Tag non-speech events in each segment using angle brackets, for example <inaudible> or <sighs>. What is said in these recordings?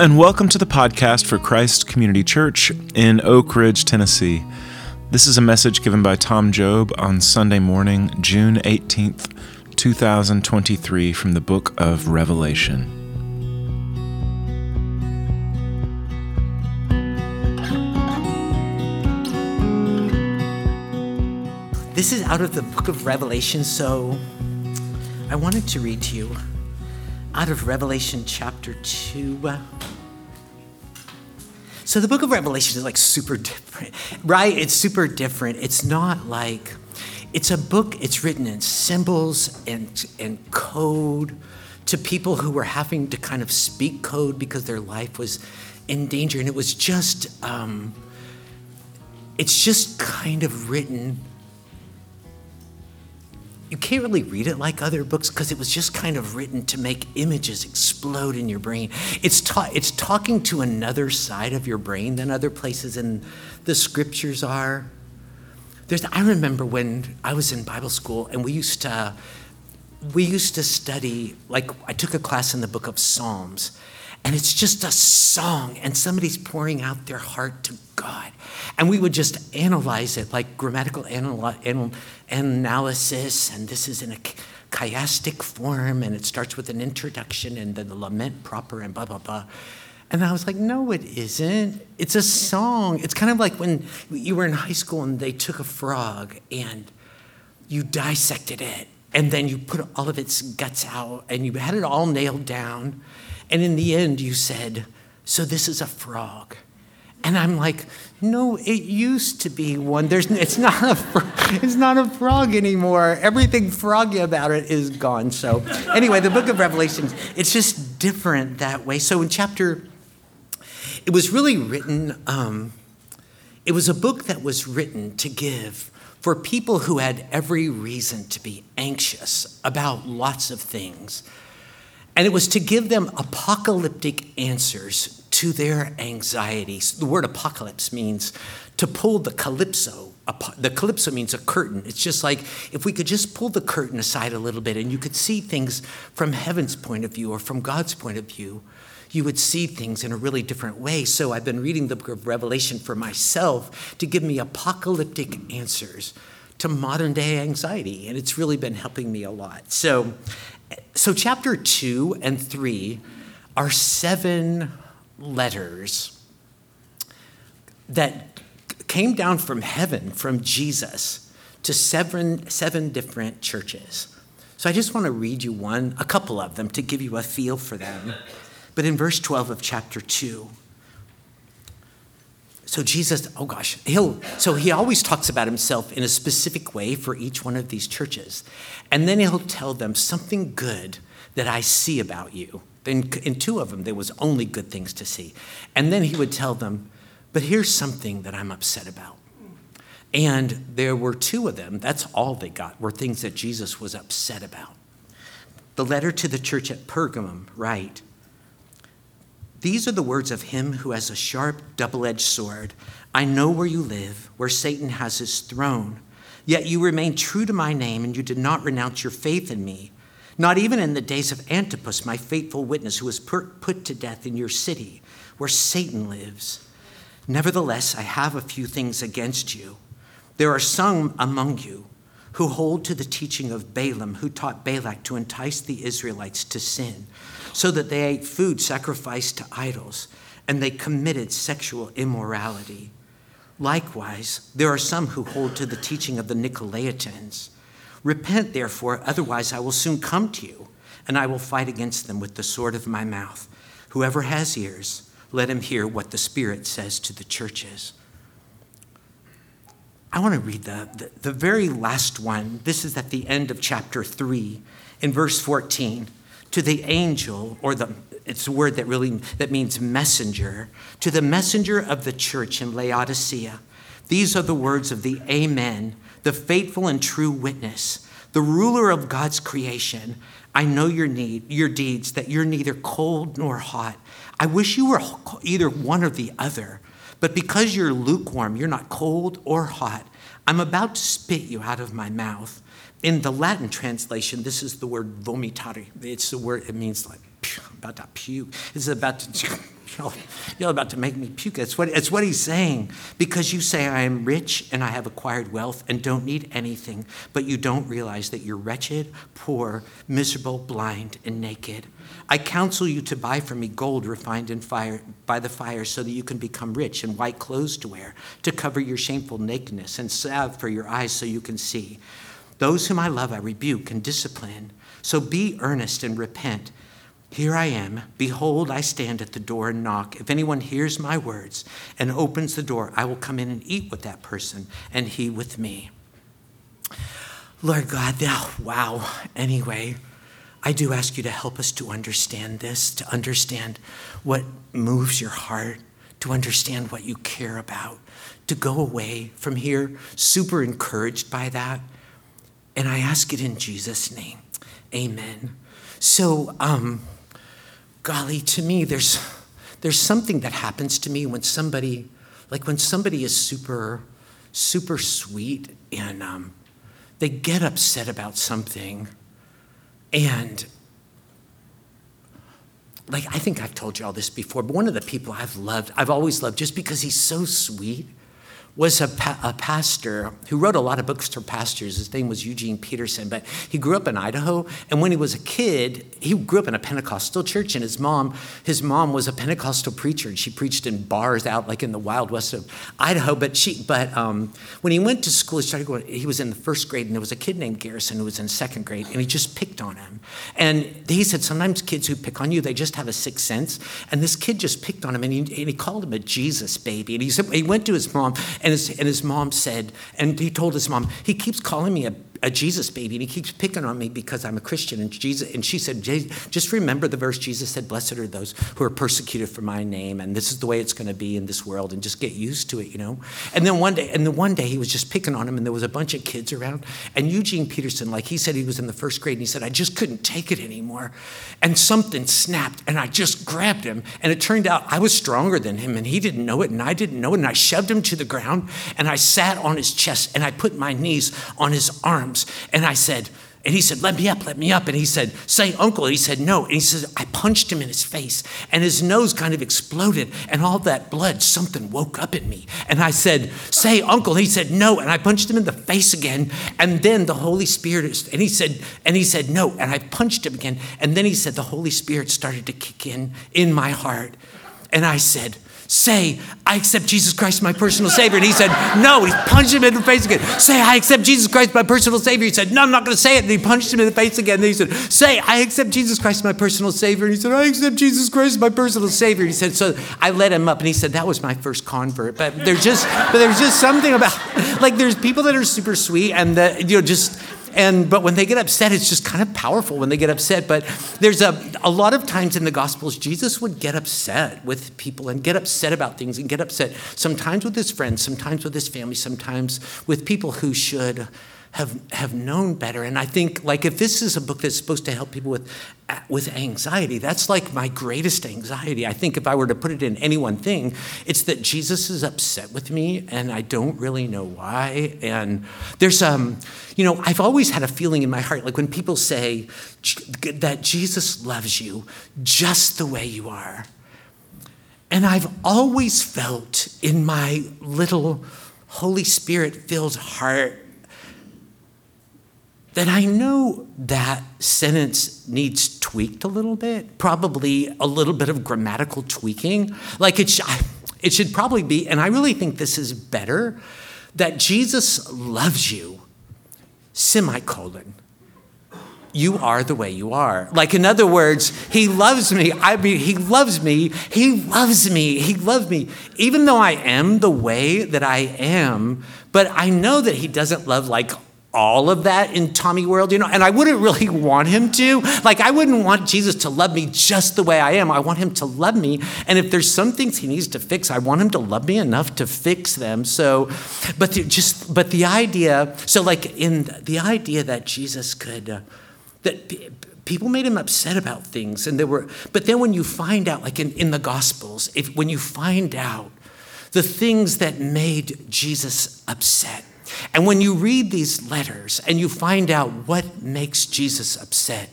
and welcome to the podcast for Christ Community Church in Oak Ridge, Tennessee. This is a message given by Tom Job on Sunday morning, June 18th, 2023, from the book of Revelation. This is out of the book of Revelation, so I wanted to read to you out of Revelation chapter 2. So the book of Revelation is like super different, right? It's super different. It's not like, it's a book, it's written in symbols and, and code to people who were having to kind of speak code because their life was in danger. And it was just, um, it's just kind of written you can't really read it like other books because it was just kind of written to make images explode in your brain. It's, ta- it's talking to another side of your brain than other places in the scriptures are. There's, I remember when I was in Bible school and we used to we used to study like I took a class in the book of Psalms and it's just a song and somebody's pouring out their heart to God. And we would just analyze it like grammatical anal- anal- analysis, and this is in a chiastic form, and it starts with an introduction and then the lament proper and blah, blah, blah. And I was like, no, it isn't. It's a song. It's kind of like when you were in high school and they took a frog and you dissected it, and then you put all of its guts out and you had it all nailed down. And in the end, you said, So this is a frog. And I'm like, no, it used to be one. There's, it's, not a, it's not a frog anymore. Everything froggy about it is gone. So, anyway, the book of Revelation, it's just different that way. So, in chapter, it was really written, um, it was a book that was written to give for people who had every reason to be anxious about lots of things. And it was to give them apocalyptic answers to their anxieties. The word apocalypse means to pull the calypso. The calypso means a curtain. It's just like if we could just pull the curtain aside a little bit and you could see things from heaven's point of view or from God's point of view, you would see things in a really different way. So I've been reading the book of Revelation for myself to give me apocalyptic answers to modern day anxiety, and it's really been helping me a lot. So, so chapter two and three are seven letters that came down from heaven from Jesus to seven, seven different churches. So I just want to read you one, a couple of them to give you a feel for them. But in verse 12 of chapter 2, so Jesus, oh gosh, he'll so he always talks about himself in a specific way for each one of these churches. And then he'll tell them something good that I see about you. In, in two of them, there was only good things to see. And then he would tell them, but here's something that I'm upset about. And there were two of them, that's all they got, were things that Jesus was upset about. The letter to the church at Pergamum, right? These are the words of him who has a sharp, double edged sword. I know where you live, where Satan has his throne. Yet you remain true to my name, and you did not renounce your faith in me not even in the days of Antipas, my faithful witness, who was put to death in your city, where Satan lives. Nevertheless, I have a few things against you. There are some among you who hold to the teaching of Balaam, who taught Balak to entice the Israelites to sin, so that they ate food sacrificed to idols, and they committed sexual immorality. Likewise, there are some who hold to the teaching of the Nicolaitans Repent, therefore, otherwise I will soon come to you, and I will fight against them with the sword of my mouth. Whoever has ears, let him hear what the Spirit says to the churches. I want to read the, the, the, very last one. This is at the end of chapter 3, in verse 14. To the angel, or the it's a word that really that means messenger, to the messenger of the church in Laodicea. These are the words of the Amen, the faithful and true witness, the ruler of God's creation. I know your need, your deeds, that you're neither cold nor hot. I wish you were either one or the other. But because you're lukewarm, you're not cold or hot. I'm about to spit you out of my mouth. In the Latin translation, this is the word vomitare. It's the word, it means like, I'm about to puke. Is about to, <laughs> you're about to make me puke. That's what, that's what he's saying. Because you say, I am rich and I have acquired wealth and don't need anything, but you don't realize that you're wretched, poor, miserable, blind, and naked. I counsel you to buy from me gold refined in fire by the fire so that you can become rich and white clothes to wear to cover your shameful nakedness and salve for your eyes so you can see. Those whom I love I rebuke and discipline. So be earnest and repent. Here I am. Behold, I stand at the door and knock. If anyone hears my words and opens the door, I will come in and eat with that person and he with me. Lord God, now, wow. Anyway, I do ask you to help us to understand this, to understand what moves your heart, to understand what you care about, to go away from here super encouraged by that. And I ask it in Jesus' name. Amen. So, um, golly, to me, there's, there's something that happens to me when somebody, like when somebody is super, super sweet and um, they get upset about something and like I think I've told you all this before, but one of the people I've loved, I've always loved just because he's so sweet was a, pa- a, pastor who wrote a lot of books for pastors. His name was Eugene Peterson, but he grew up in Idaho. And when he was a kid, he grew up in a Pentecostal church, and his mom, his mom was a Pentecostal preacher, and she preached in bars out like in the wild west of Idaho. But she, but um, when he went to school, he started going. He was in the first grade, and there was a kid named Garrison who was in second grade, and he just picked on him. And he said sometimes kids who pick on you, they just have a sixth sense. And this kid just picked on him, and he, and he called him a Jesus baby. And he said he went to his mom and his, and his mom said, and he told his mom, he keeps calling me a a Jesus baby, and he keeps picking on me because I'm a Christian. And Jesus, and she said, just remember the verse Jesus said, "Blessed are those who are persecuted for my name," and this is the way it's going to be in this world, and just get used to it, you know. And then one day, and then one day he was just picking on him, and there was a bunch of kids around, and Eugene Peterson, like he said, he was in the first grade, and he said, "I just couldn't take it anymore," and something snapped, and I just grabbed him, and it turned out I was stronger than him, and he didn't know it, and I didn't know it, and I shoved him to the ground, and I sat on his chest, and I put my knees on his arm arms. And I said, and he said, Let me up, let me up. And he said, Say, uncle. And he said, No. And he said, I punched him in his face. And his nose kind of exploded. And all that blood, something woke up in me. And I said, Say, uncle. And he said, No. And I punched him in the face again. And then the Holy Spirit, and he said, and he said, No. And I punched him again. And then he said, The Holy Spirit started to kick in in my heart. And I said, Say, I accept Jesus Christ, my personal Savior. And he said, No. He punched him in the face again. Say, I accept Jesus Christ, my personal Savior. He said, No, I'm not going to say it. And he punched him in the face again. And he said, Say, I accept Jesus Christ, my personal Savior. And he said, I accept Jesus Christ, my personal Savior. And he said, So I let him up. And he said, That was my first convert. But there's just, but there's just something about, like, there's people that are super sweet and that, you know, just, and but when they get upset, it's just kind of powerful when they get upset. But there's a, a lot of times in the Gospels, Jesus would get upset with people and get upset about things and get upset sometimes with his friends, sometimes with his family, sometimes with people who should have have known better. And I think like if this is a book that's supposed to help people with with anxiety, that's like my greatest anxiety. I think if I were to put it in any one thing, it's that Jesus is upset with me and I don't really know why. And there's um, you know, I've always had a feeling in my heart like when people say that Jesus loves you just the way you are. And I've always felt in my little Holy Spirit filled heart that I know that sentence needs tweaked a little bit, probably a little bit of grammatical tweaking. Like it, sh- it should probably be, and I really think this is better, that Jesus loves you, semicolon. You are the way you are. Like, in other words, he loves me. I mean, he loves me. He loves me. He loves me. Even though I am the way that I am, but I know that he doesn't love like all of that in Tommy World, you know, and I wouldn't really <laughs> want him to. Like, I wouldn't want Jesus to love me just the way I am. I want him to love me. And if there's some things he needs to fix, I want him to love me enough to fix them. So, but the, just, but the idea, so like in the idea that Jesus could, uh, that people made him upset about things. And there were, but then when you find out, like in, in the Gospels, if when you find out the things that made Jesus upset, And when you read these letters and you find out what makes Jesus upset,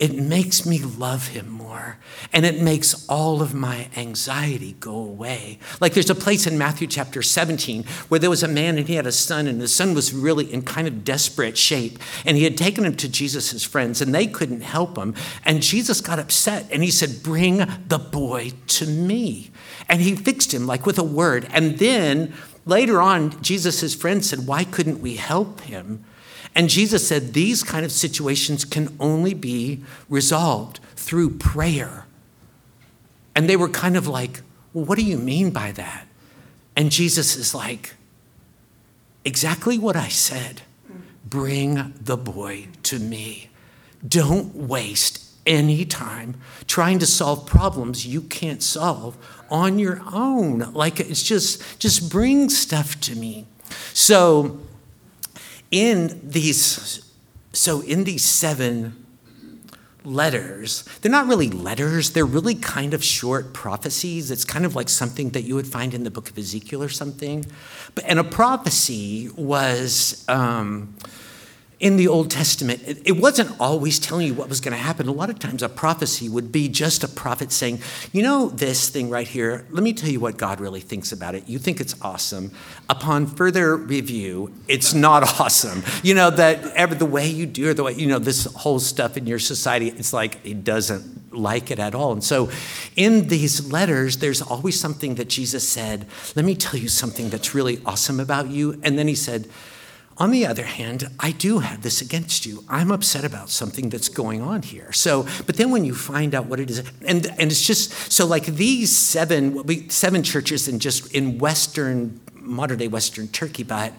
it makes me love him more. And it makes all of my anxiety go away. Like there's a place in Matthew chapter 17 where there was a man and he had a son, and the son was really in kind of desperate shape. And he had taken him to Jesus' friends, and they couldn't help him. And Jesus got upset and he said, Bring the boy to me. And he fixed him like with a word. And then later on, Jesus' friends said, Why couldn't we help him? And Jesus said these kind of situations can only be resolved through prayer. And they were kind of like, well, what do you mean by that? And Jesus is like, exactly what I said. Bring the boy to me. Don't waste any time trying to solve problems you can't solve on your own. Like it's just, just bring stuff to me. So, in these, so in these seven letters, they're not really letters, they're really kind of short prophecies. It's kind of like something that you would find in the book of Ezekiel or something. But, and a prophecy was, um, in the Old Testament, it wasn't always telling you what was going to happen. A lot of times, a prophecy would be just a prophet saying, You know, this thing right here, let me tell you what God really thinks about it. You think it's awesome. Upon further review, it's not <laughs> awesome. You know, that ever the way you do, or the way, you know, this whole stuff in your society, it's like it doesn't like it at all. And so, in these letters, there's always something that Jesus said, Let me tell you something that's really awesome about you. And then he said, on the other hand, I do have this against you. I'm upset about something that's going on here. So, but then when you find out what it is, and and it's just so like these seven seven churches in just in Western modern day Western Turkey, but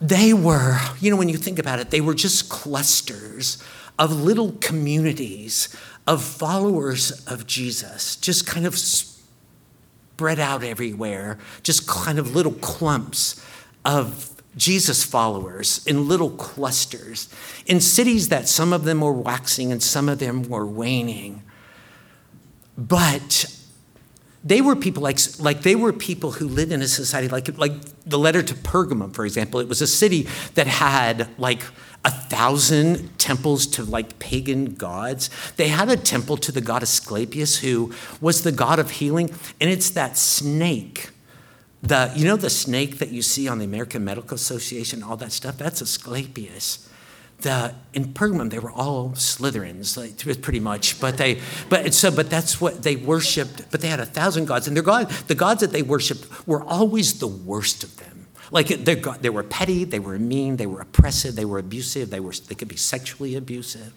they were, you know, when you think about it, they were just clusters of little communities of followers of Jesus, just kind of spread out everywhere, just kind of little clumps of Jesus followers in little clusters, in cities that some of them were waxing and some of them were waning. But they were people like, like they were people who lived in a society like, like the letter to Pergamum, for example. It was a city that had like a thousand temples to like pagan gods. They had a temple to the god Asclepius, who was the god of healing, and it's that snake the, you know the snake that you see on the American Medical Association, all that stuff? That's Asclepius. The, in Pergamum, they were all Slytherins, like, pretty much. But they, but so, but that's what they worshipped. But they had a thousand gods, and their god, the gods that they worshipped were always the worst of them. Like they were petty, they were mean, they were oppressive, they were abusive, they were they could be sexually abusive.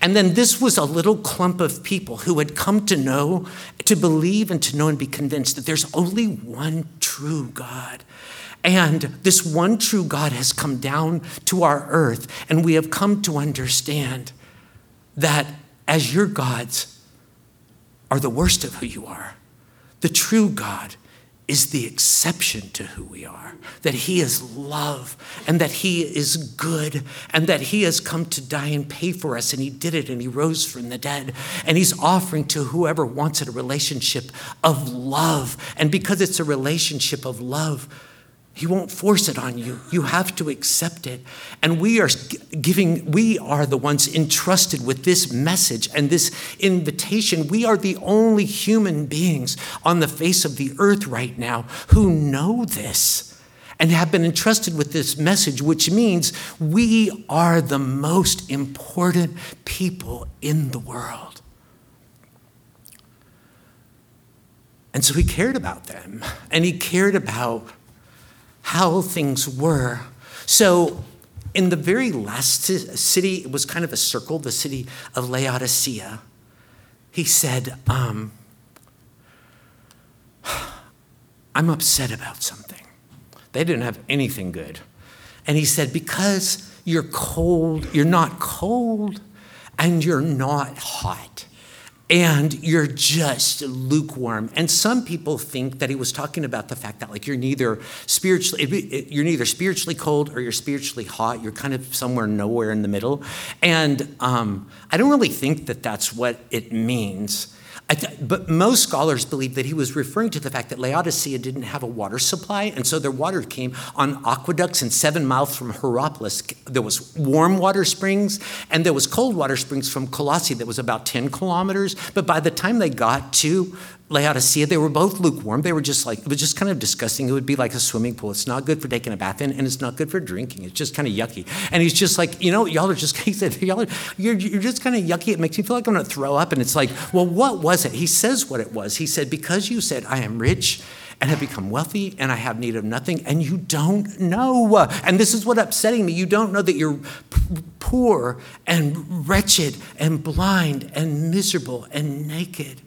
And then this was a little clump of people who had come to know, to believe, and to know and be convinced that there's only one true God. And this one true God has come down to our earth, and we have come to understand that as your gods are the worst of who you are, the true God is the exception to who we are. That He is love and that He is good and that He has come to die and pay for us and He did it and He rose from the dead. And He's offering to whoever wants it a relationship of love. And because it's a relationship of love, he won't force it on you. You have to accept it. And we are giving, we are the ones entrusted with this message and this invitation. We are the only human beings on the face of the earth right now who know this and have been entrusted with this message, which means we are the most important people in the world. And so he cared about them, and he cared about how things were. So, in the very last city, it was kind of a circle, the city of Laodicea. He said, um, <sighs> I'm upset about something. They didn't have anything good. And he said, Because you're cold, you're not cold, and you're not hot and you're just lukewarm. And some people think that he was talking about the fact that like you're neither spiritually you're neither spiritually cold or you're spiritually hot. You're kind of somewhere nowhere in the middle. And um, I don't really think that that's what it means. Th- but most scholars believe that he was referring to the fact that Laodicea didn't have a water supply, and so their water came on aqueducts. And seven miles from Hierapolis, there was warm water springs, and there was cold water springs from Colossae that was about 10 kilometers. But by the time they got to Laodicea, they were both lukewarm. They were just like, it was just kind of disgusting. It would be like a swimming pool. It's not good for taking a bath in, and it's not good for drinking. It's just kind of yucky. And he's just like, you know, y'all are just, <laughs> he said, y'all are, you're, you're just kind of yucky. It makes me feel like I'm going to throw up. And it's like, well, what was it? He says what it was. He said, because you said, I am rich and have become wealthy and I have need of nothing, and you don't know. And this is what upsetting me. You don't know that you're p- poor and wretched and blind and miserable and naked.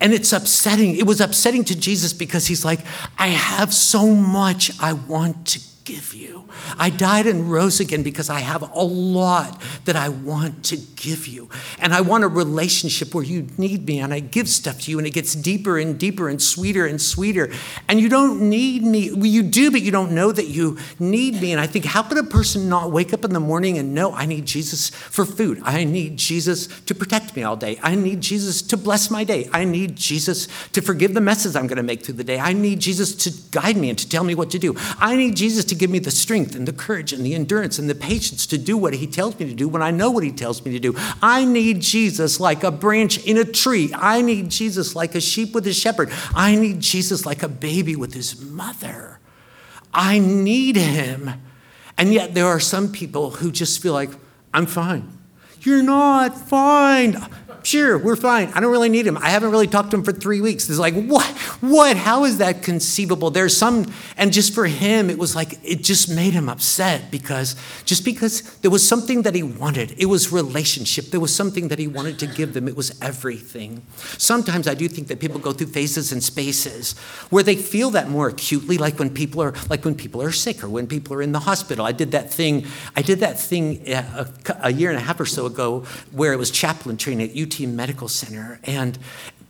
And it's upsetting. It was upsetting to Jesus because he's like, I have so much I want to give you. I died and rose again because I have a lot that I want to give you. And I want a relationship where you need me and I give stuff to you and it gets deeper and deeper and sweeter and sweeter. And you don't need me. Well, you do, but you don't know that you need me. And I think, how could a person not wake up in the morning and know I need Jesus for food? I need Jesus to protect me all day. I need Jesus to bless my day. I need Jesus to forgive the messes I'm going to make through the day. I need Jesus to guide me and to tell me what to do. I need Jesus to give me the strength and the courage and the endurance and the patience to do what he tells me to do when I know what he tells me to do. I need Jesus like a branch in a tree. I need Jesus like a sheep with a shepherd. I need Jesus like a baby with his mother. I need him. And yet there are some people who just feel like, I'm fine. You're not fine sure, we're fine. I don't really need him. I haven't really talked to him for three weeks. It's like, what? What? How is that conceivable? There's some, and just for him, it was like, it just made him upset because, just because there was something that he wanted. It was relationship. There was something that he wanted to give them. It was everything. Sometimes I do think that people go through phases and spaces where they feel that more acutely, like when people are, like when people are sick or when people are in the hospital. I did that thing, I did that thing uh, a, a year and a half or so ago where it was chaplain training at UT Medical Center. And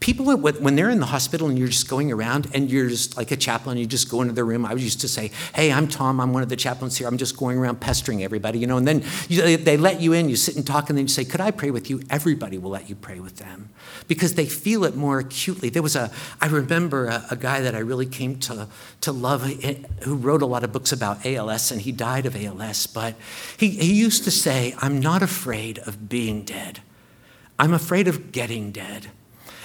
people, when they're in the hospital and you're just going around and you're just like a chaplain, you just go into their room. I used to say, Hey, I'm Tom. I'm one of the chaplains here. I'm just going around pestering everybody, you know. And then you, they let you in, you sit and talk, and then you say, Could I pray with you? Everybody will let you pray with them because they feel it more acutely. There was a, I remember a, a guy that I really came to, to love eh, who wrote a lot of books about ALS, and he died of ALS. But he, he used to say, I'm not afraid of being dead. I'm afraid of getting dead.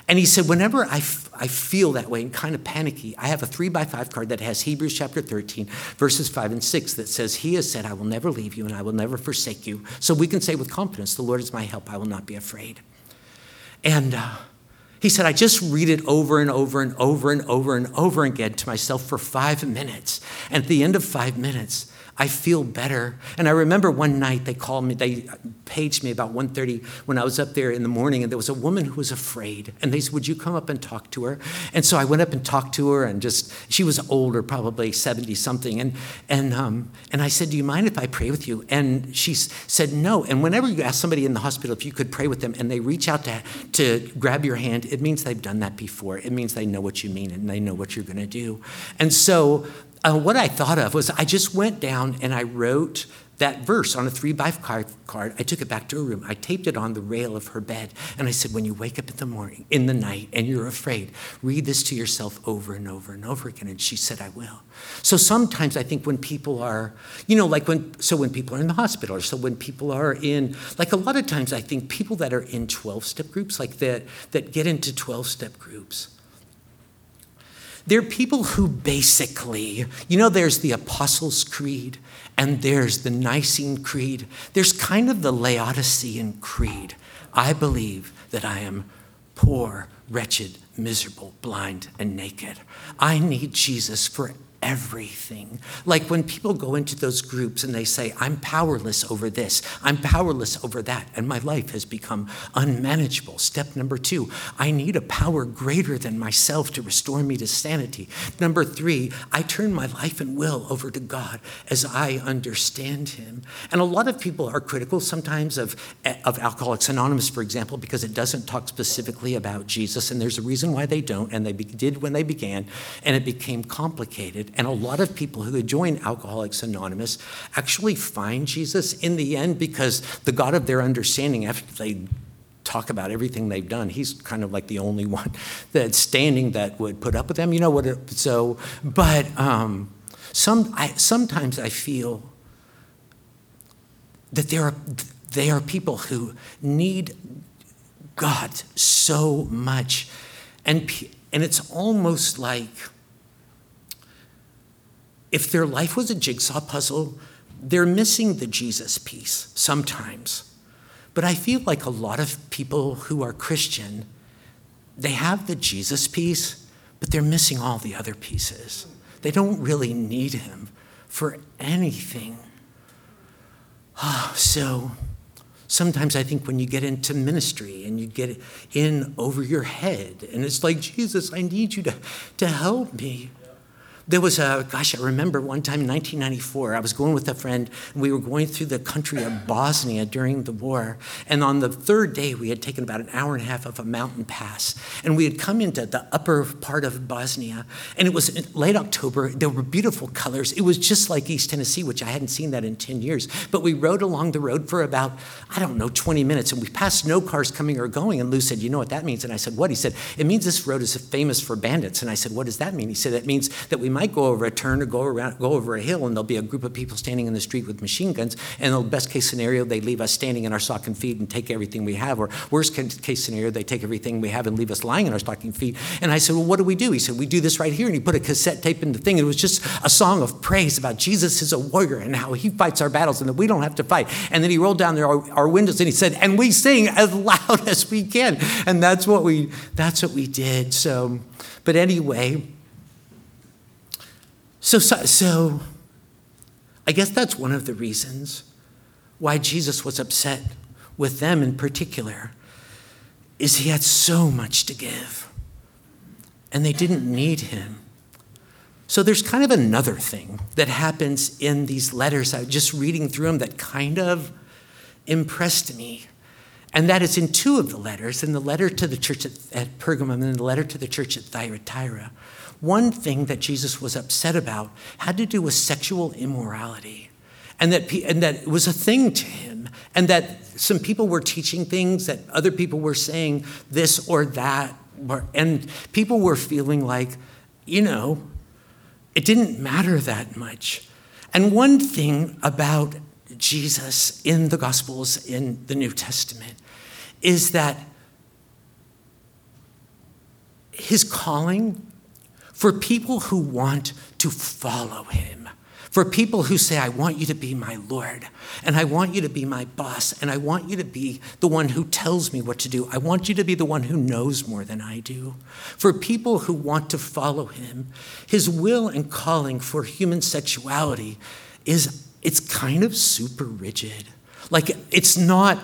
And he said, whenever I, f- I feel that way and kind of panicky, I have a three by five card that has Hebrews chapter 13, verses five and six that says, He has said, I will never leave you and I will never forsake you. So we can say with confidence, The Lord is my help. I will not be afraid. And uh, he said, I just read it over and over and over and over and over again to myself for five minutes. And at the end of five minutes, I feel better. And I remember one night they called me, they paged me about 1.30 when I was up there in the morning, and there was a woman who was afraid. And they said, would you come up and talk to her? And so I went up and talked to her, and just, she was older, probably 70 something. And, and, um, and I said, do you mind if I pray with you? And she said, no. And whenever you ask somebody in the hospital if you could pray with them, and they reach out to, to grab your hand, it means they've done that before. It means they know what you mean, and they know what you're going to do. And so uh, what I thought of was I just went down and I wrote that verse on a three by five card. I took it back to her room. I taped it on the rail of her bed. And I said, when you wake up in the morning, in the night, and you're afraid, read this to yourself over and over and over again. And she said, I will. So sometimes I think when people are, you know, like when, so when people are in the hospital, or so when people are in, like a lot of times I think people that are in 12 step groups, like that, that get into 12 step groups, they're people who basically, you know, there's the Apostles' Creed and there's the Nicene Creed. There's kind of the Laodicean Creed. I believe that I am poor, wretched, miserable, blind, and naked. I need Jesus for everything. Like when people go into those groups and they say, I'm powerless over this, I'm powerless over that, and my life has become unmanageable. Step number two, I need a power greater than myself to restore me to sanity. Number three, I turn my life and will over to God as I understand Him. And a lot of people are critical sometimes of, of Alcoholics Anonymous, for example, because it doesn't talk specifically about Jesus, and there's a reason why they don't, and they did when they began, and it became complicated. And a lot of people who join Alcoholics Anonymous actually find Jesus in the end because the God of their understanding, after they talk about everything they've done. He's kind of like the only <laughs> one that's standing that would put up with them. You know what? It, so, but um, some, I, sometimes I feel that there are, they are people who need God so much. And, and it's almost like if their life was a jigsaw puzzle, they're missing the Jesus piece sometimes. But I feel like a lot of people who are Christian, they have the Jesus piece, but they're missing all the other pieces. They don't really need him for anything. Ah, so sometimes I think when you get into ministry and you get in over your head, and it's like, Jesus, I need you to, to help me. There was a, gosh, I remember one time in 1994, I was going with a friend, and we were going through the country of Bosnia during the war. And on the third day, we had taken about an hour and a half of a mountain pass. And we had come into the upper part of Bosnia, and it was late October. There were beautiful colors. It was just like East Tennessee, which I hadn't seen that in 10 years. But we rode along the road for about, I don't know, 20 minutes, and we passed no cars coming or going. And Lou said, You know what that means? And I said, What? He said, It means this road is famous for bandits. And I said, What does that mean? He said, That means that we might go over a turn or go around, go over a hill, and there'll be a group of people standing in the street with machine guns. And the best case scenario, they leave us standing in our stocking feet and take everything we have. Or worst case scenario, they take everything we have and leave us lying in our stocking feet. And I said, well, what do we do? He said, we do this right here. And he put a cassette tape in the thing. It was just a song of praise about Jesus is a warrior and how he fights our battles and that we don't have to fight. And then he rolled down our, our windows and he said, and we sing as loud <laughs> as we can. And that's what we that's what we did. So, but anyway, so, so, so, I guess that's one of the reasons why Jesus was upset with them in particular is he had so much to give and they didn't need him. So there's kind of another thing that happens in these letters. I was just reading through them that kind of impressed me. And that is in two of the letters, in the letter to the church at, at Pergamum and in the letter to the church at Thyatira. One thing that Jesus was upset about had to do with sexual immorality, and that, and that was a thing to him, and that some people were teaching things that other people were saying this or that, and people were feeling like, you know, it didn't matter that much. And one thing about Jesus in the Gospels in the New Testament is that his calling for people who want to follow him, for people who say, I want you to be my Lord, and I want you to be my boss, and I want you to be the one who tells me what to do. I want you to be the one who knows more than I do. For people who want to follow him, his will and calling for human sexuality is it's kind of super rigid. Like it's not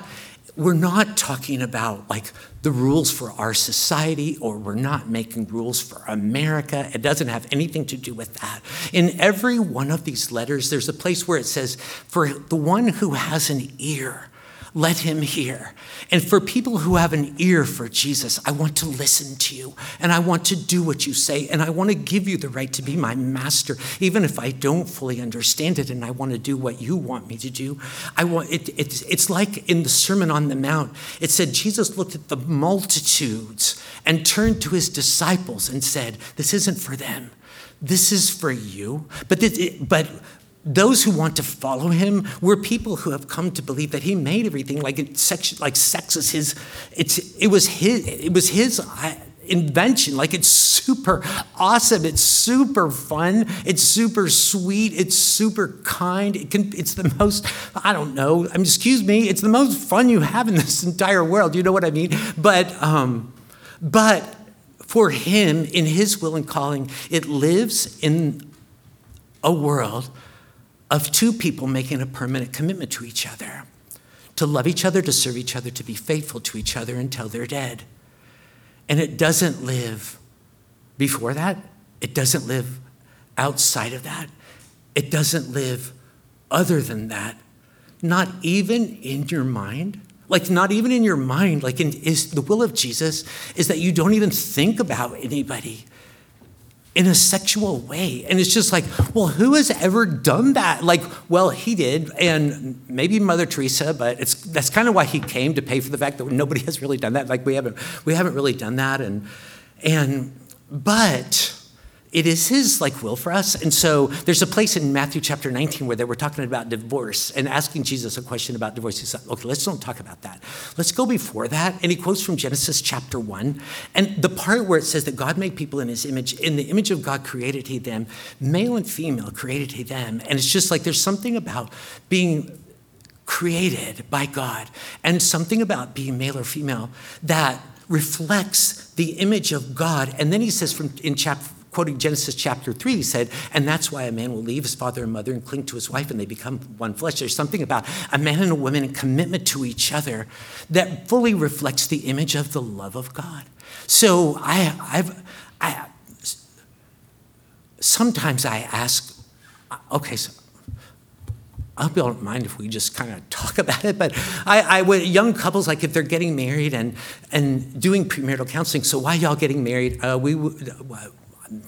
we're not talking about like the rules for our society or we're not making rules for America. It doesn't have anything to do with that. In every one of these letters, there's a place where it says, For the one who has an ear, let him hear. And for people who have an ear for Jesus, I want to listen to you and I want to do what you say and I want to give you the right to be my master, even if I don't fully understand it and I want to do what you want me to do. I want it, it it's like in the Sermon on the Mount, it said Jesus looked at the multitudes and turned to his disciples and said, This isn't for them. This is for you. But, this, but those who want to follow him were people who have come to believe that he made everything like it, sex, like sex is his it's it was his it was his uh, invention. Like it's super awesome. It's super fun. It's super sweet. It's super kind. It can it's the most i don't know. I mean excuse me. It's the most fun you have in this entire world. You know what i mean? But um but for him in his will and calling it lives in a world of two people making a permanent commitment to each other. To love each other, to serve each other, to be faithful to each other until they're dead. And it doesn't live before that, it doesn't live outside of that, it doesn't live other than that, not even in your mind. Like, not even in your mind, like, in, is the will of Jesus is that you don't even think about anybody in a sexual way. And it's just like, well, who has ever done that? Like, well, he did, and maybe Mother Teresa, but it's that's kind of why he came to pay for the fact that nobody <laughs> has really done that. Like we haven't we haven't really done that. And and but it is his like will for us. And so there's a place in matthew chapter 19 where they were talking about divorce and asking jesus a question about divorce. He said okay let's don't talk about that. Let's go before that. And he quotes from genesis chapter 1 and the part where it says that god made people in his image in the image of god created he them male and female created he them. And it's just like there's something about being created by god and something about being male or female that reflects the image of god. And then he says from in chapter quoting Genesis chapter 3, he said, And that's why a man will leave his father and mother and cling to his wife, and they become one flesh. There's something about a man and a woman and commitment to each other that fully reflects the image of the love of God. So I, I've, I, sometimes I ask, okay, so I hope you don't mind if we just kind of talk <laughs> about it, but I, I would young couples like if they're getting married and and doing premarital counseling. So why y'all getting married? Uh, we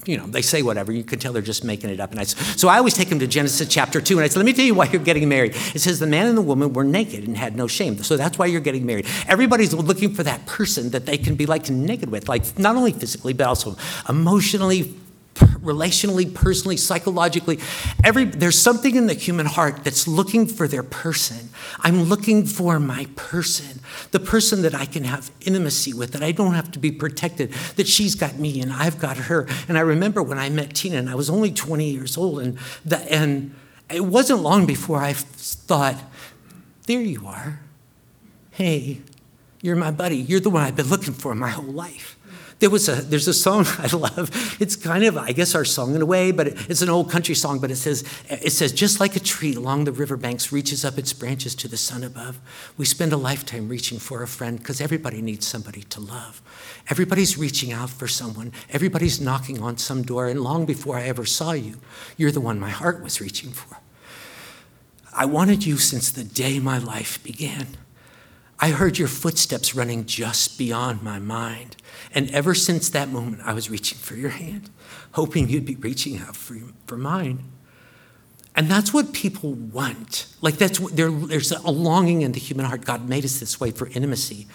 you know, they say whatever. You can tell they're just making it up. And I, so I always take them to Genesis chapter 2, and I said, let me tell you why you're getting married. It says the man and the woman were naked and had no shame. So that's why you're getting married. Everybody's looking for that person that they can be like naked with, like not only physically, but also emotionally, relationally, personally, psychologically. Every, there's something in the human heart that's looking for their person. I'm looking for my person, the person that I can have intimacy with, that I don't have to be protected, that she's got me and I've got her. And I remember when I met Tina, and I was only 20 years old, and, the, and it wasn't long before I thought, there you are. Hey, you're my buddy. You're the one I've been looking for my whole life. There was a there's a song <laughs> I love. It's kind of I guess our song in a way, but it's an old country song. But it says it says just like a tree along the riverbanks reaches up its branches to the sun above. We spend a lifetime reaching for a friend because everybody needs somebody to love. Everybody's reaching out for someone. Everybody's knocking on some door. And long before I ever saw you, you're the one my heart was reaching for. I wanted you since the day my life began. I heard your footsteps running just beyond my mind. And ever since that moment, I was reaching for your hand, hoping you'd be reaching out for, for mine. And that's what people want. Like that's there, there's a longing in the human heart. God made us this way for intimacy.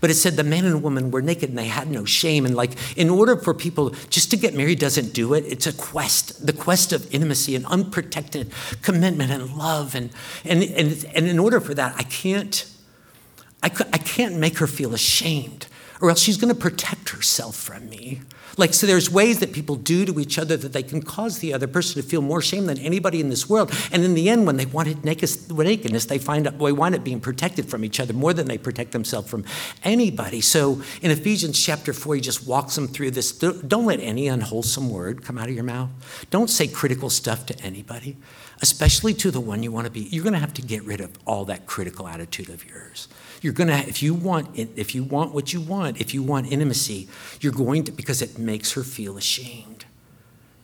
But it said the man and woman were naked and they had no shame. And like in order for people just to get married doesn't do it. It's a quest, the quest of intimacy and unprotected commitment and love. And and and, and in order for that, I can't I, I can't make her feel ashamed or else she's going to protect herself from me. Like, so there's ways that people do to each other that they can cause the other person to feel more shame than anybody in this world. And in the end, when they want nakedness, they find out they wind up being protected from each other more than they protect themselves from anybody. So in Ephesians chapter 4, he just walks them through this. Don't let any unwholesome word come out of your mouth. Don't say critical stuff to anybody, especially to the one you want to be. You're going to have to get rid of all that critical attitude of yours. You're gonna if you want if you want what you want, if you want intimacy, you're going to because it makes her feel ashamed.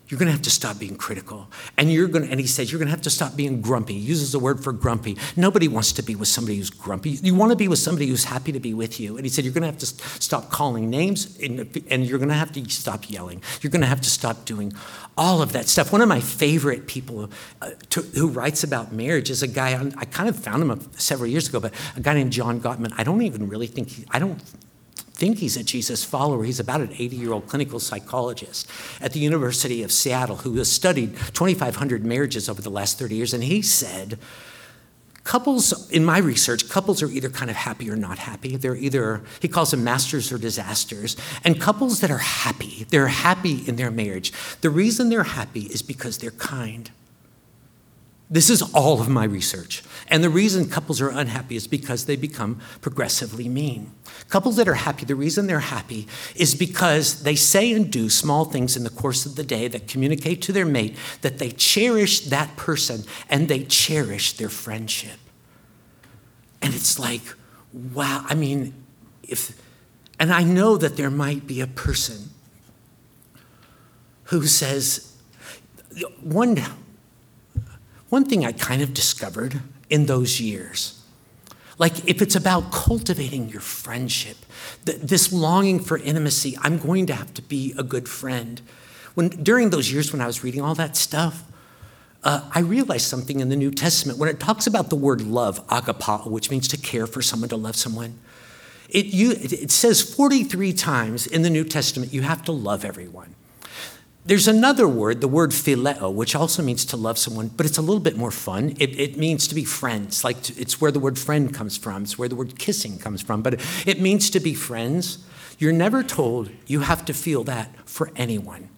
You're going to have to stop being critical. And you're going to, and he says, you're going to have to stop being grumpy. He uses the word for grumpy. Nobody wants to be with somebody who's grumpy. You want to be with somebody who's happy to be with you. And he said, you're going to have to stop calling names and, and you're going to have to stop yelling. You're going to have to stop doing all of that stuff. One of my favorite people uh, to, who writes about marriage is a guy, I kind of found him several years ago, but a guy named John Gottman. I don't even really think, he, I don't think he's a Jesus follower. He's about an 80 year old clinical psychologist at the University of Seattle who has studied 2,500 marriages over the last 30 years. And he said, couples, in my research, couples are either kind of happy or not happy. They're either, he calls them masters or disasters. And couples that are happy, they're happy in their marriage. The reason they're happy is because they're kind. This is all of my research. And the reason couples are unhappy is because they become progressively mean. Couples that are happy, the reason they're happy is because they say and do small things in the course of the day that communicate to their mate that they cherish that person and they cherish their friendship. And it's like, wow, I mean, if, and I know that there might be a person who says, one, one thing I kind of discovered in those years, like if it's about cultivating your friendship, this longing for intimacy, I'm going to have to be a good friend. when during those years when I was reading all that stuff, uh, I realized something in the New Testament when it talks about the word love, agapao, which means to care for someone, to love someone. It, you, it says 43 times in the New Testament you have to love everyone. There's another word, the word phileo, which also means to love someone, but it's a little bit more fun. It, it means to be friends. Like to, it's where the word friend comes from. It's where the word kissing comes from. But it, means to be friends. You're never told you have to feel that for anyone.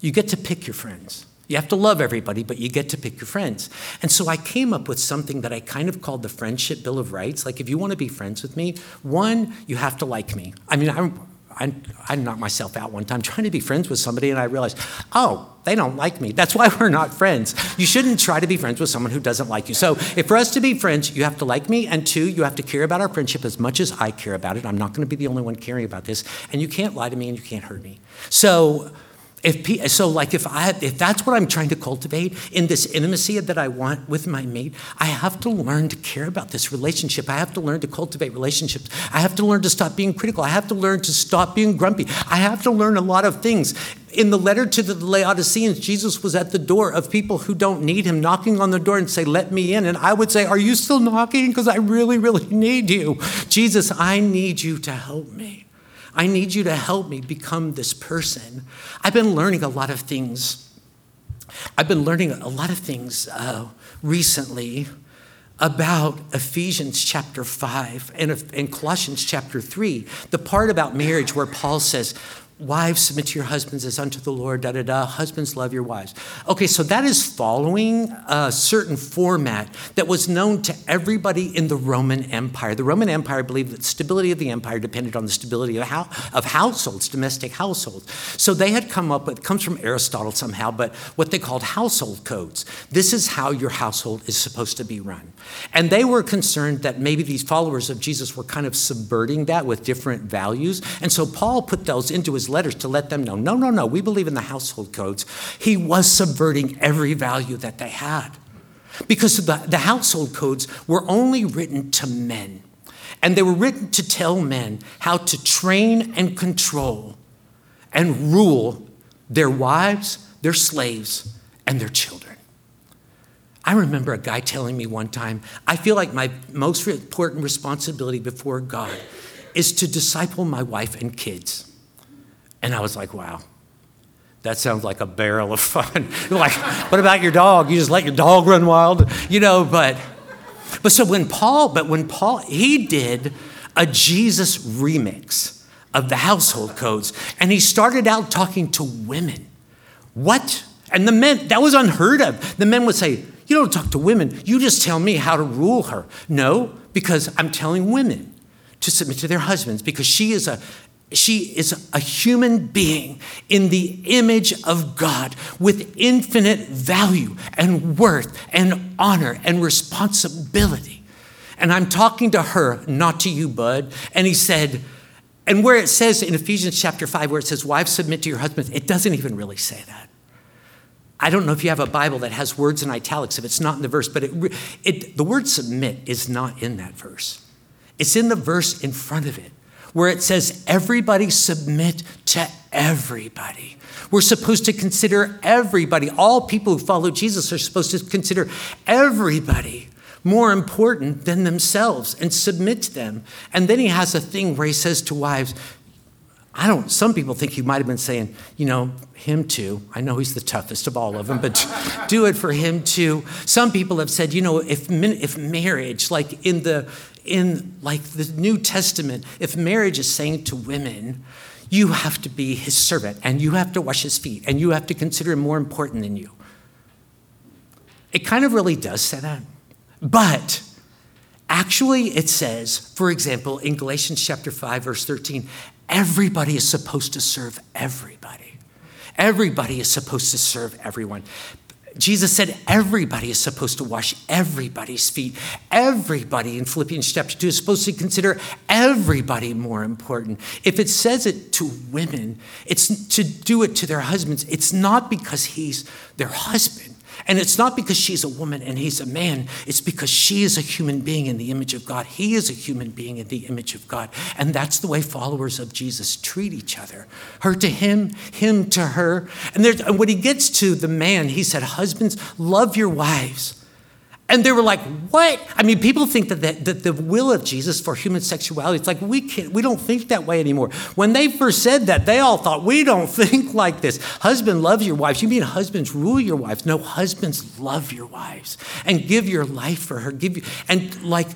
You get to pick your friends. You have to love everybody, but you get to pick your friends. And so I came up with something that I kind of called the Friendship Bill of Rights. Like, if you want to be friends with me, one, you have to like me. I mean, I'm, I, I knocked myself out one time trying to be friends with somebody, and I realized, oh, they don't like me. That's why <laughs> we're not friends. You shouldn't try to be friends with someone who doesn't like you. So, if for us to be friends, you have to like me, and two, you have to care about our friendship as much as I care about it. I'm not going to be the only one caring about this, and you can't lie to me and you can't hurt me. So, if so like if i if that's what i'm trying to cultivate in this intimacy that i want with my mate i have to learn to care about this relationship. I have to learn to cultivate relationships. I have to learn to stop being critical. I have to learn to stop being grumpy. I have to learn a lot of things. In the letter to the laodiceans jesus was at the door of people who don't need him knocking on the door and say let me in. And i would say are you still knocking? Because i really really need you. Jesus i need you to help me I need you to help me become this person. I've been learning a lot of things. I've been learning a lot of things uh, recently about Ephesians chapter 5 and, and Colossians chapter 3, the part about marriage where Paul says, Wives, submit to your husbands as unto the Lord, da da da. Husbands, love your wives. Okay, so that is following a certain format that was known to everybody in the Roman Empire. The Roman Empire believed that stability of the empire depended on the stability of, how, of households, domestic households. So they had come up with, it comes from Aristotle somehow, but what they called household codes. This is how your household is supposed to be run. And they were concerned that maybe these followers of Jesus were kind of subverting that with different values. And so Paul put those into his his letters to let them know no, no, no, we believe in the household codes. He was subverting every value that they had because the, the household codes were only written to men. And they were written to tell men how to train and control and rule their wives, their slaves, and their children. I remember a guy telling me one time, I feel like my most important responsibility before God is to disciple my wife and kids. And I was like, wow, that sounds like a barrel of fun. <laughs> like, what about your dog? You just let your dog run wild, you know, but but so when Paul, but when Paul, he did a Jesus remix of the household codes, and he started out talking to women. What? And the men, that was unheard of. The men would say, You don't talk to women, you just tell me how to rule her. No, because I'm telling women to submit to their husbands because she is a she is a human being in the image of God with infinite value and worth and honor and responsibility. And I'm talking to her, not to you, bud. And he said, and where it says in Ephesians chapter 5, where it says, Wives, submit to your husbands, it doesn't even really say that. I don't know if you have a Bible that has words in italics, if it's not in the verse, but it, it, the word submit is not in that verse. It's in the verse in front of it where it says, everybody submit to everybody. We're supposed to consider everybody. All people who follow Jesus are supposed to consider everybody more important than themselves and submit to them. And then he has a thing where he says to wives, I don't, some people think he might have been saying, you know, him too. I know he's the toughest of all of them, but <laughs> do it for him too. Some people have said, you know, if, if marriage, like in the, in like the New Testament, if marriage is saying to women, you have to be his servant and you have to wash his feet and you have to consider him more important than you. It kind of really does say that. But actually, it says, for example, in Galatians chapter 5, verse 13, everybody is supposed to serve everybody. Everybody is supposed to serve everyone. Jesus said everybody is supposed to wash everybody's feet. Everybody in Philippians chapter 2 is supposed to consider everybody more important. If it says it to women, it's to do it to their husbands. It's not because he's their husband And it's not because she's a woman and he's a man, it's because she is a human being in the image of God. He is a human being in the image of God. And that's the way followers of Jesus treat each other her to him, him to her. And, and when he gets to the man, he said, Husbands, love your wives and they were like, what? I mean, people think that the, that the will of Jesus for human sexuality, it's like we can't, we don't think that way anymore. When they first said that, they all thought, we don't <laughs> think like this. Husband, love your wives. You mean husbands rule your wives? No, husbands love your wives and give your life for her. Give you, and like,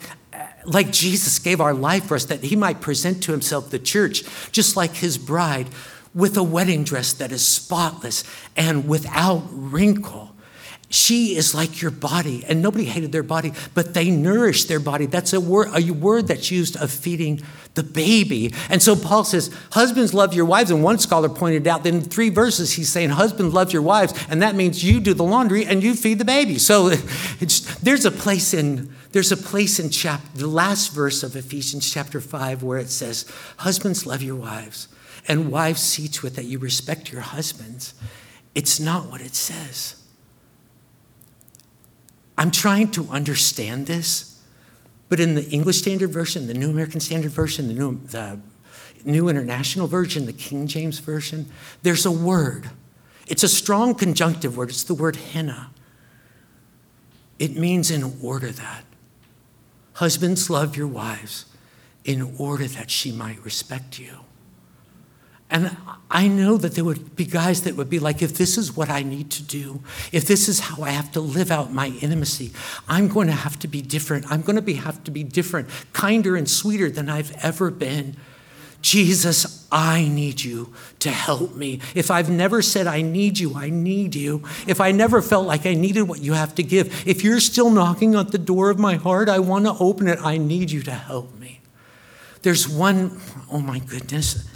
like Jesus gave our life for us that he might present to himself the church, just like his bride, with a wedding dress that is spotless and without wrinkle. She is like your body, and nobody hated their body, but they nourished their body. That's a word, a word that's used of feeding the baby. And so Paul says, Husbands, love your wives. And one scholar pointed out that in three verses, he's saying, Husbands, love your wives. And that means you do the laundry and you feed the baby. So <laughs> there's a place in. There's a place in chapter, the last verse of Ephesians chapter 5 where it says, Husbands, love your wives, and wives, see to it that you respect your husbands. It's not what it says. I'm trying to understand this, but in the English Standard Version, the New American Standard Version, the New, the New International Version, the King James Version, there's a word. It's a strong conjunctive word. It's the word hina. It means in order that. Husbands, love your wives in order that she might respect you. And I know that there would be guys that would be like, if this is what I need to do, if this is how I have to live out my intimacy, I'm going to have to be different. I'm going to be, have to be different, kinder and sweeter than I've ever been. Jesus, I need you to help me. If I've never said, I need you, I need you. If I never felt like I needed what you have to give, if you're still knocking at the door of my heart, I want to open it. I need you to help me. There's one, oh my goodness.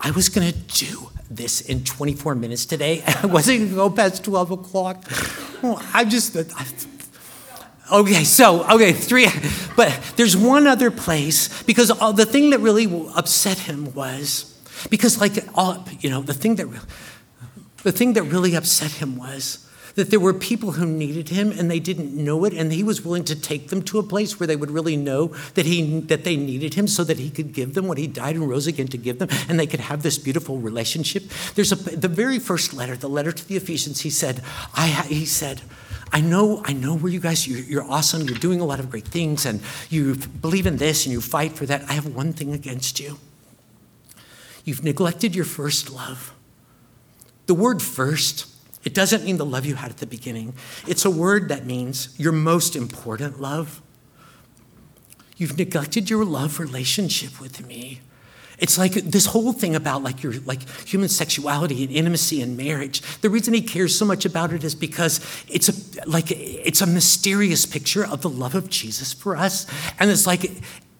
I was going to do this in 24 minutes today. I wasn't going to go past 12 o'clock. I just, I, okay, so, okay, three, but there's one other place because the thing that really upset him was, because like, all, you know, the thing that, the thing that really upset him was, that there were people who needed him and they didn't know it and he was willing to take them to a place where they would really know that he that they needed him so that he could give them what he died and rose again to give them and they could have this beautiful relationship there's a the very first letter the letter to the ephesians he said i he said I know, I know where you guys, you're, you're, awesome, you're doing a lot of great things, and you believe in this and you fight for that. I have one thing against you. You've neglected your first love. The word first it doesn't mean the love you had at the beginning, it's a word that means your most important love. You've neglected your love relationship with me. It's like this whole thing about like your like human sexuality and intimacy and marriage. The reason he cares so much about it is because it's a like it's a mysterious picture of the love of Jesus for us. And it's like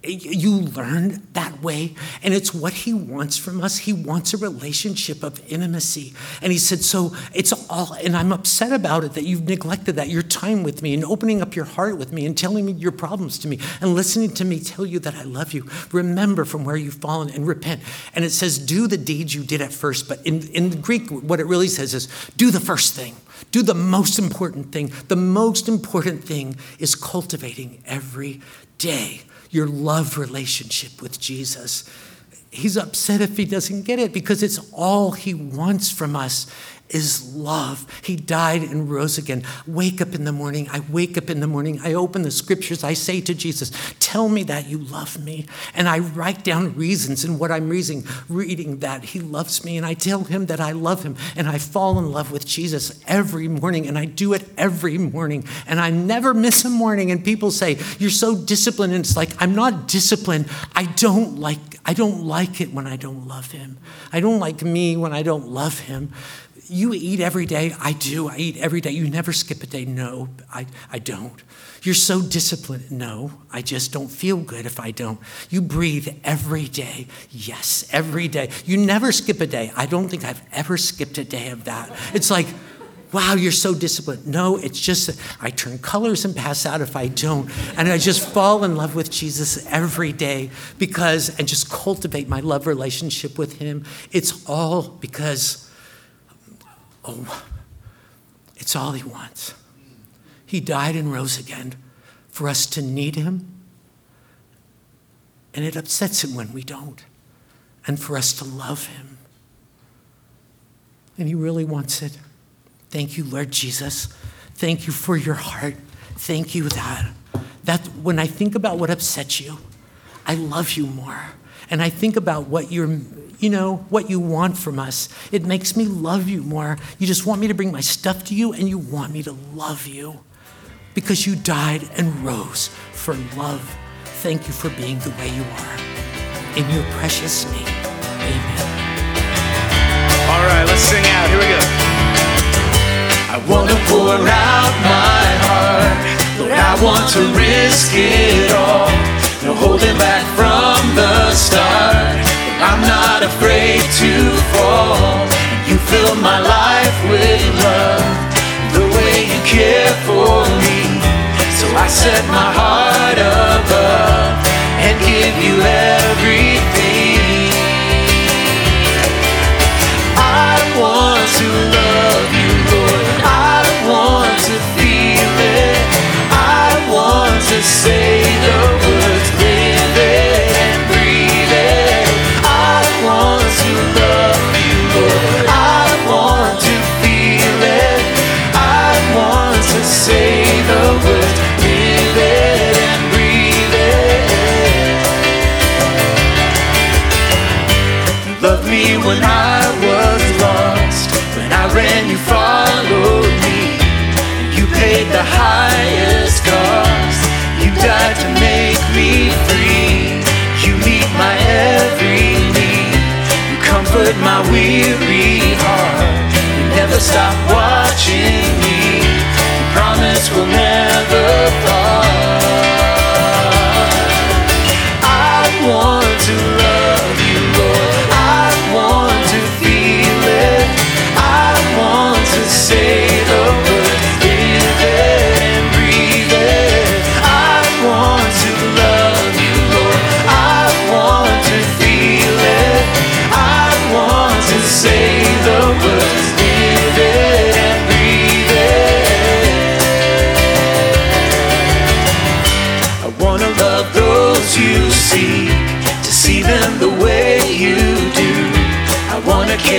you learn that way and it's what he wants from us. He wants a relationship of intimacy. And he said so it's all and i'm upset about it that you've neglected that your time with me and opening up your heart with me and telling me your problems to me and listening to me tell you that i love you. Remember from where you've fallen and repent. And it says do the deeds you did at first but in, in the greek what it really says is do the first thing. Do the most important thing. The most important thing is cultivating every day your love relationship with Jesus. He's upset if he doesn't get it because it's all he wants from us is love. He died and rose again. Wake up in the morning. I wake up in the morning. I open the scriptures. I say to Jesus, Tell me that you love me. And I write down reasons in what I'm reading, reading that he loves me. And I tell him that I love him. And I fall in love with Jesus every morning. And I do it every morning. And I never miss a morning. And people say, You're so disciplined. And it's like, I'm not disciplined. I don't like, I don't like it when I don't love him. I don't like me when I don't love him. You eat every day. I do. I eat every day. You never skip a day. No, I, I don't. You're so disciplined. No, I just don't feel good if I don't. You breathe every day. Yes, every day. You never skip a day. I don't think I've ever skipped a day of that. It's like, wow, you're so disciplined. No, it's just I turn colors and pass out if I don't. And I just fall in love with Jesus every day because, and just cultivate my love relationship with Him. It's all because oh, It's all He wants. He died and rose again for us to need Him. And it upsets Him when we don't. And for us to love Him. And He really wants it. Thank you, Lord Jesus. Thank you for your heart. Thank you that that when I think about what upsets you, I love you more. And I think about what you're you know, what you want from us. It makes me love you more. You just want me to bring my stuff to you and you want me to love you because you died and rose for love. Thank you for being the way you are. In your precious name, amen. All right, let's sing out. Here we go. I want to pour out my heart. Lord, I want to risk it all. No holding back from the start. I'm not afraid to fall. You fill my life with love, the way you care for me. So I set my heart above and give you everything. Weary heart. You never stop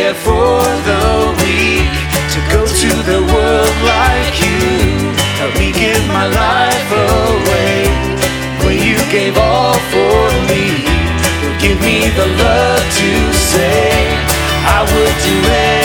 care for the weak, to go to the world like you. Help me give my life away, when you gave all for me. Lord, give me the love to say, I would do anything.